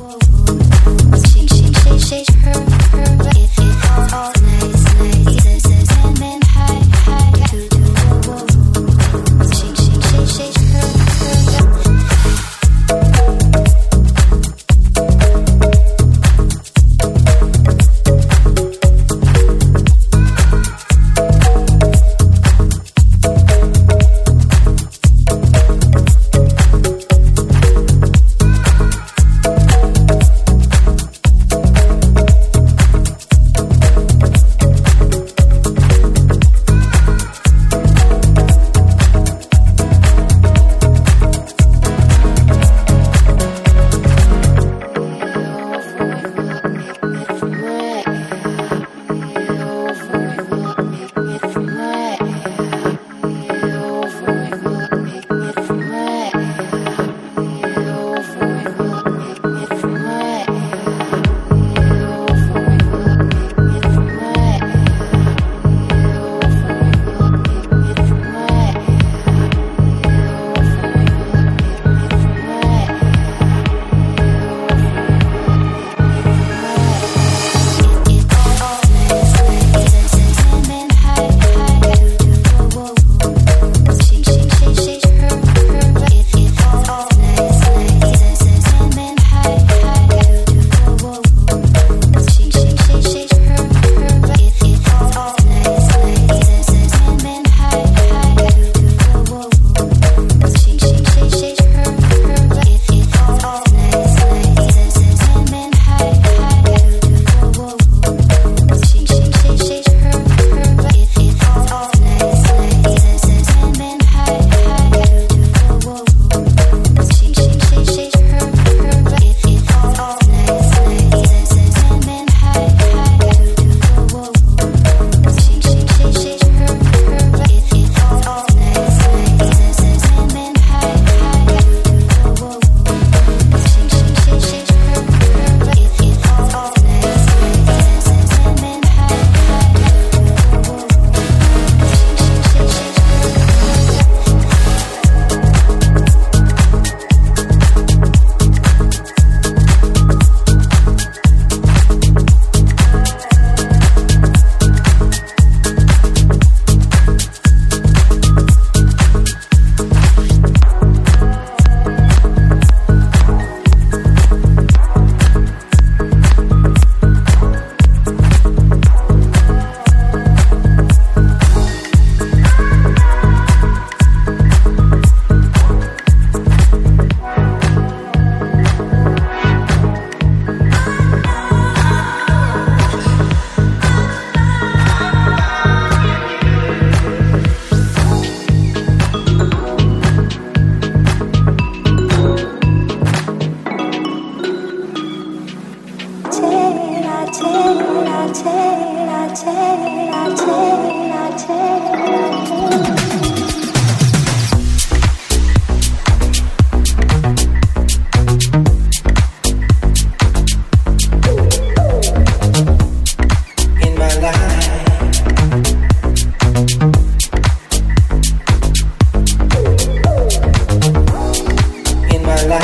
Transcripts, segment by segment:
She, she, she, she, her, her, it, it, all, all.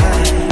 night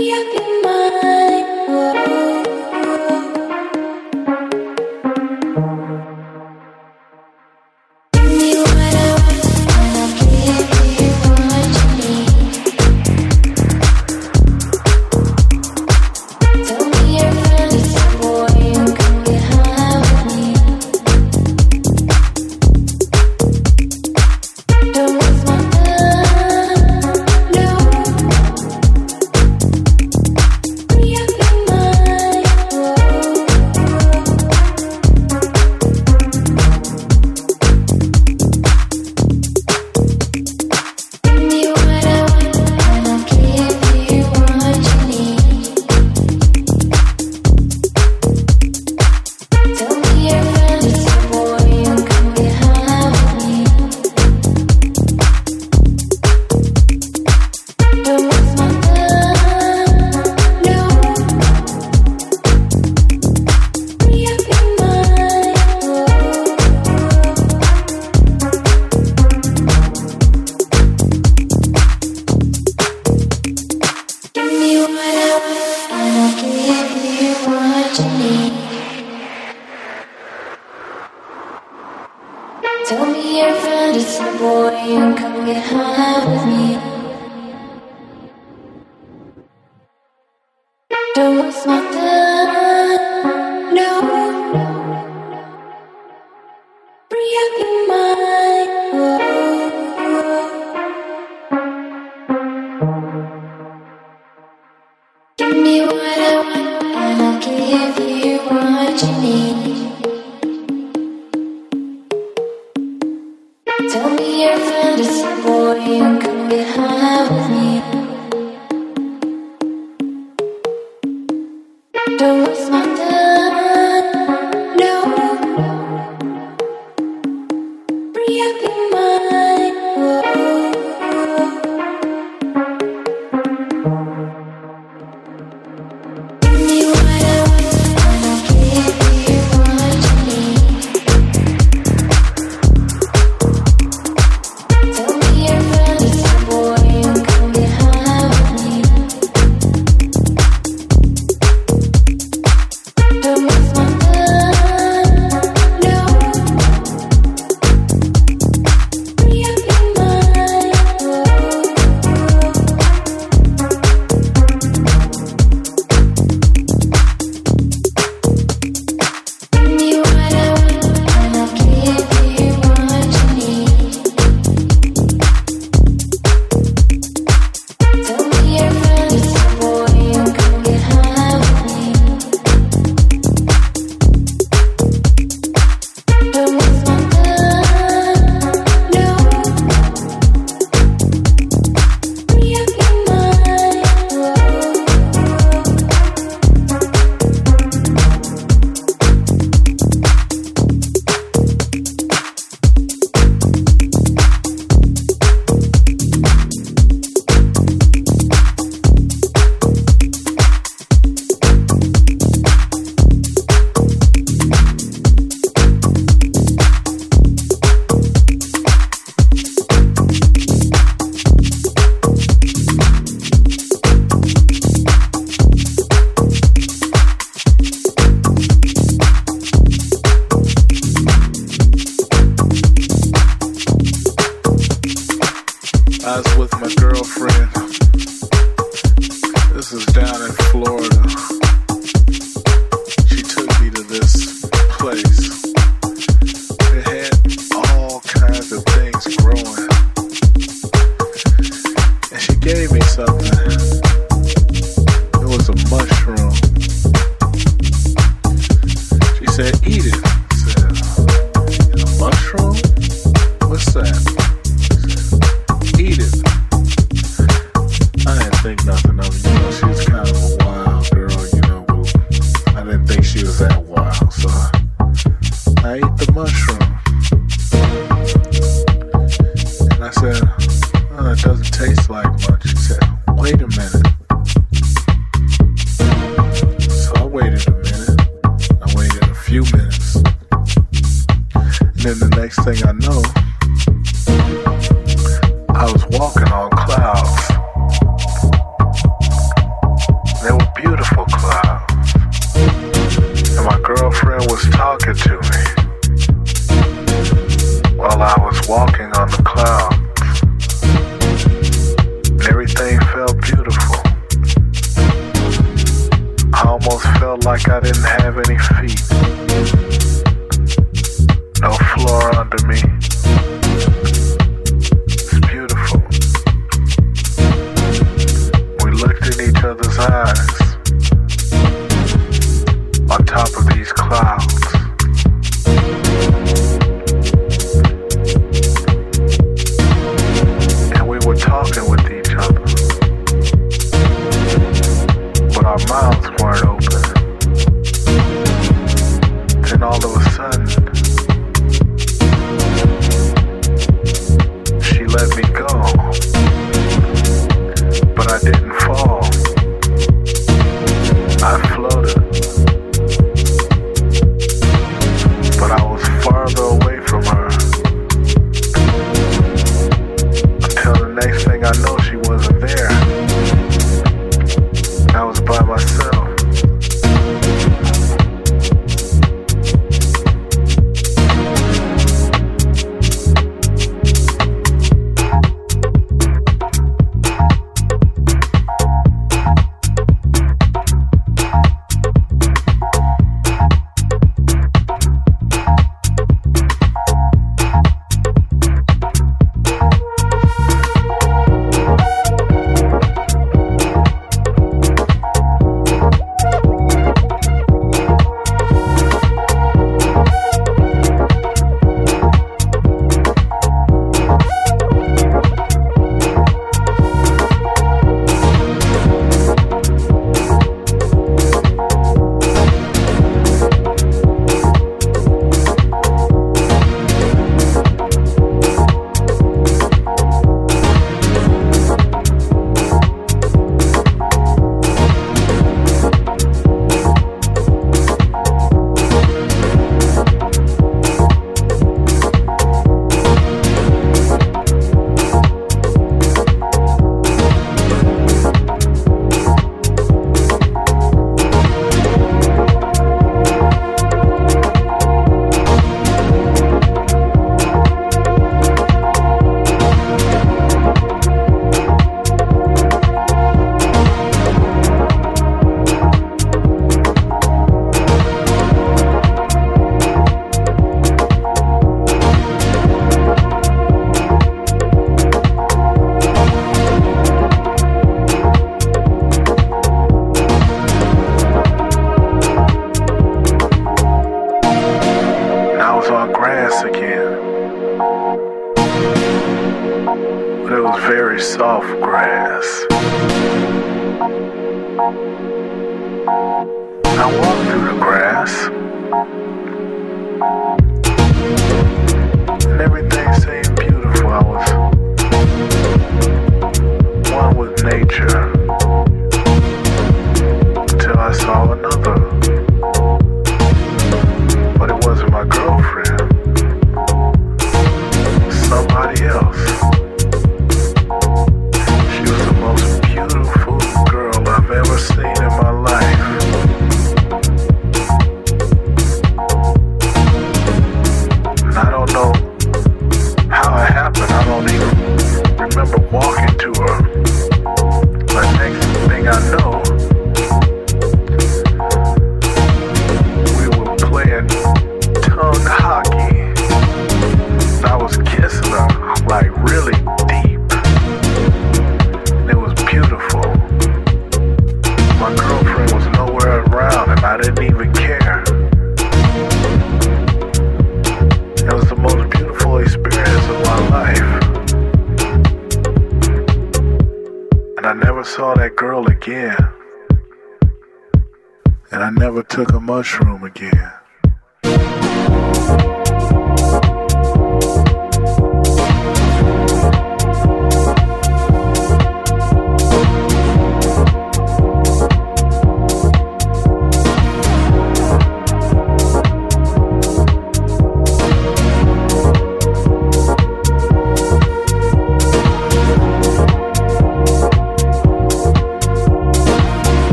it doesn't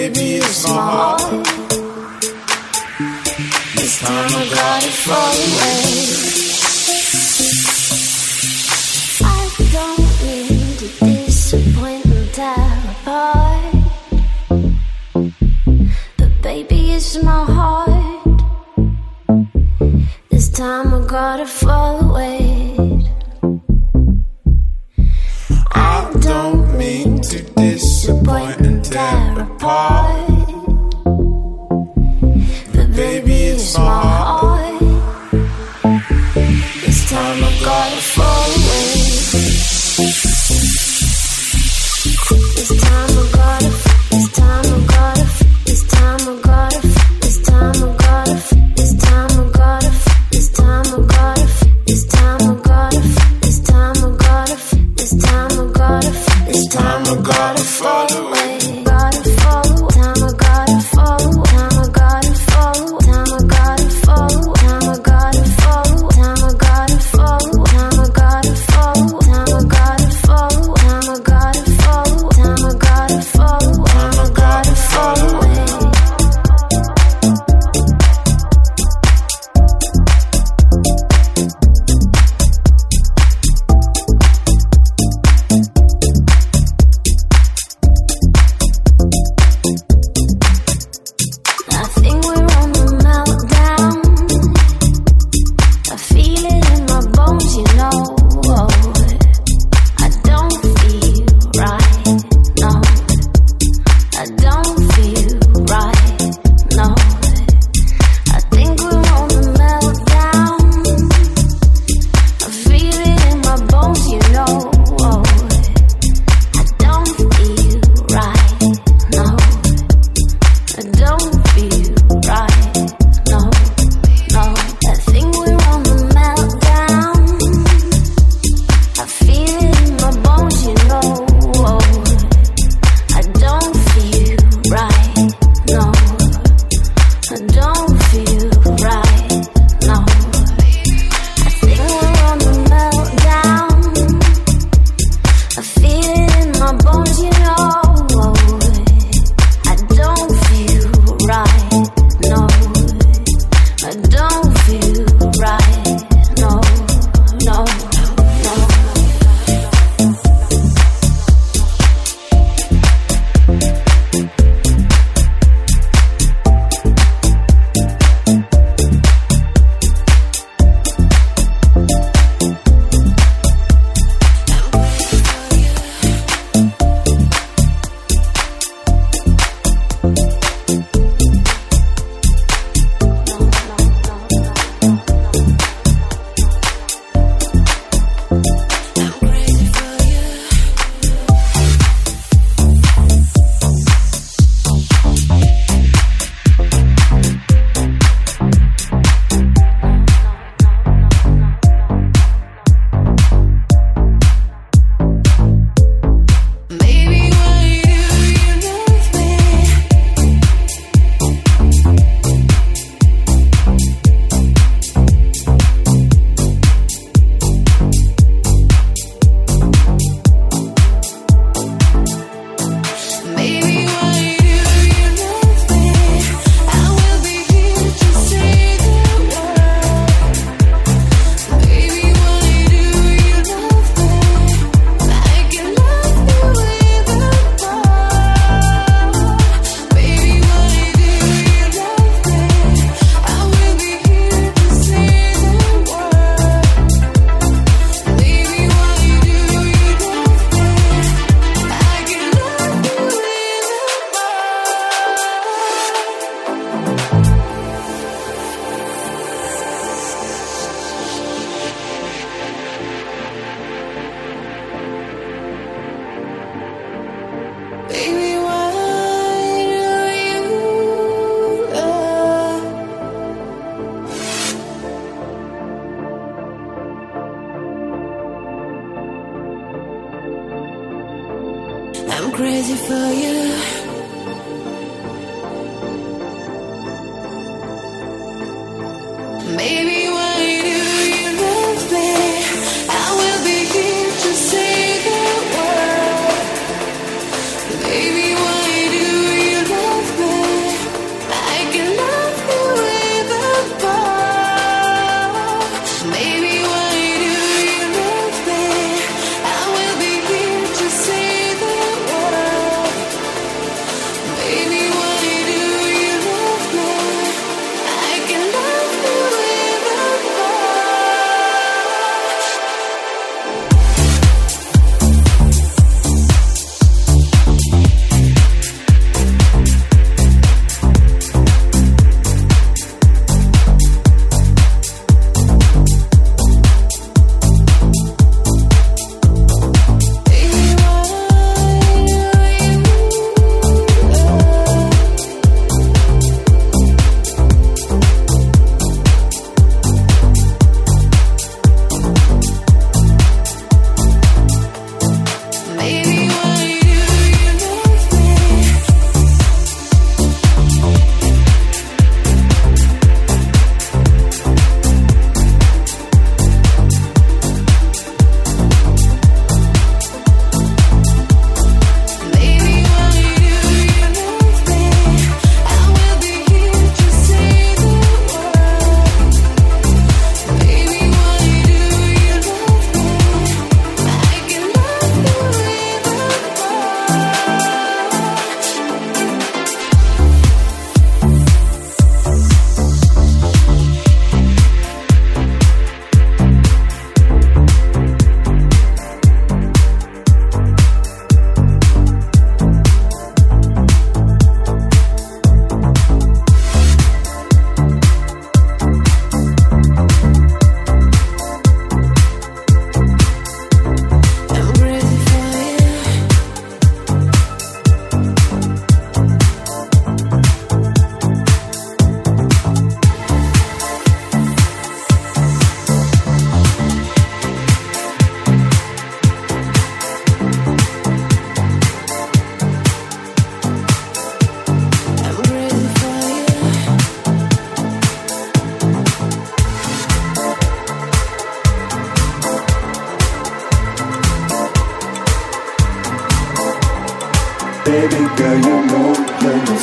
baby, it's so heart. This time I gotta fall away. I don't mean to disappoint and tear apart, but baby, it's my heart. This time I gotta fall away. I don't mean to disappoint tear apart. But baby, it's my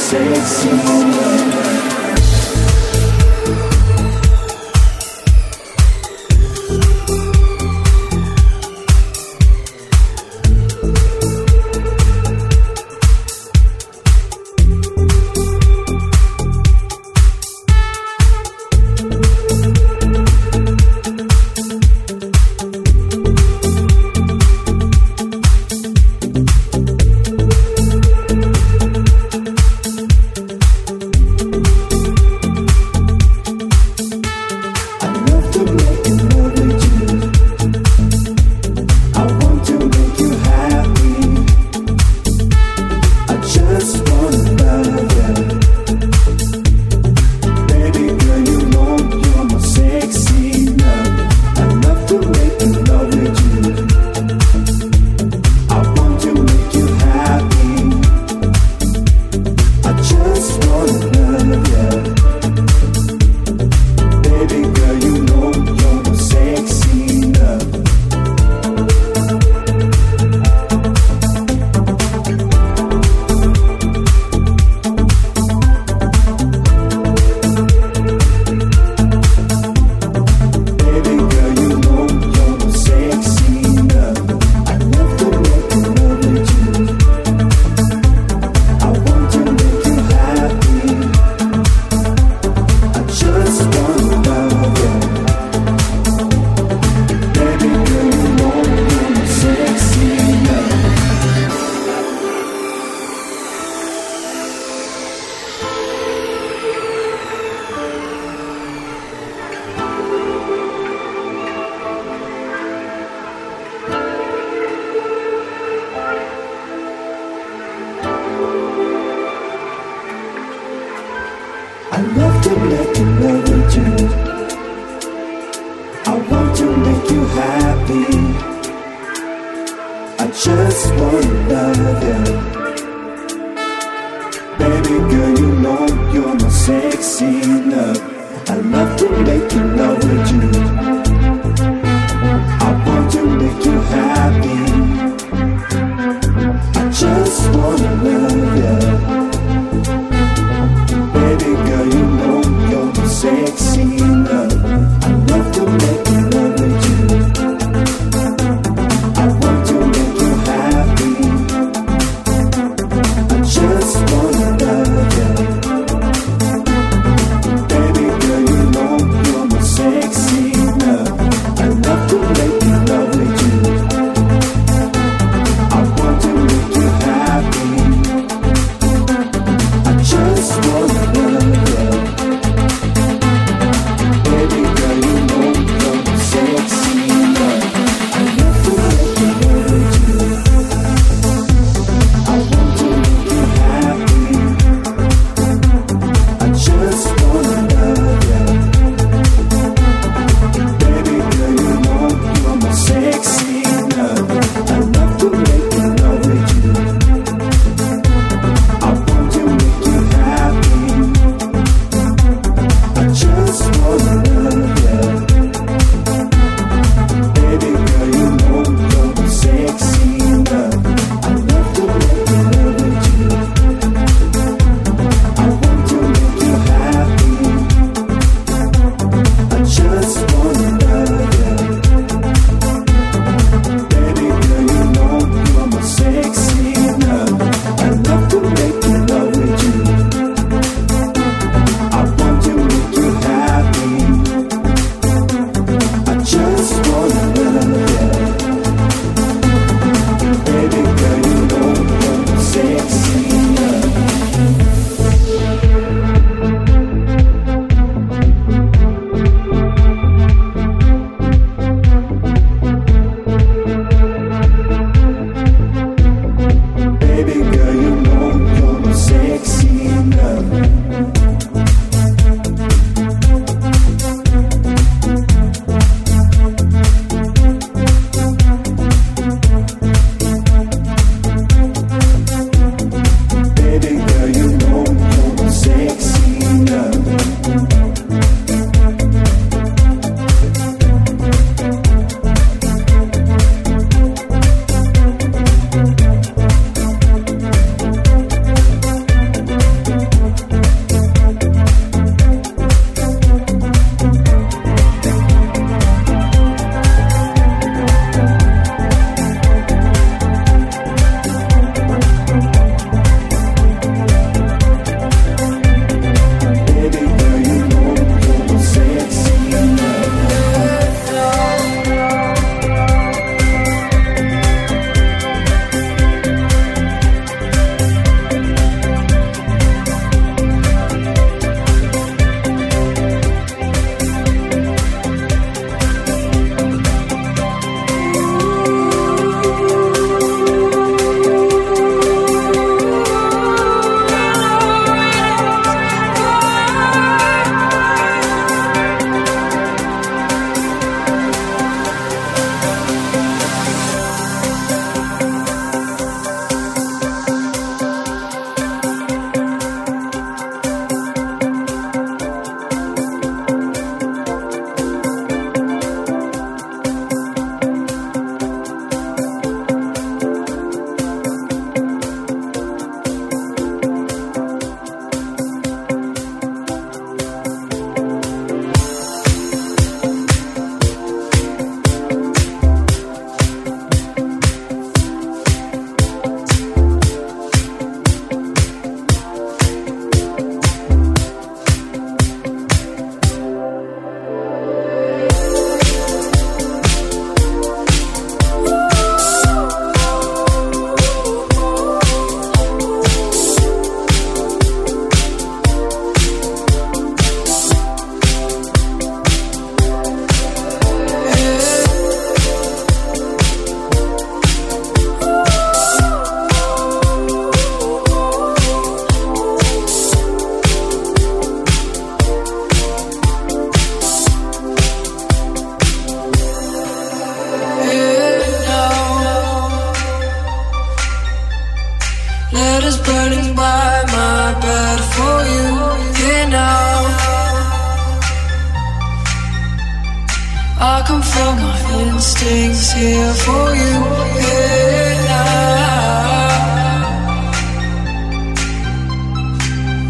sexy.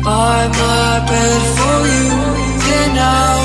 By my bed for you here now.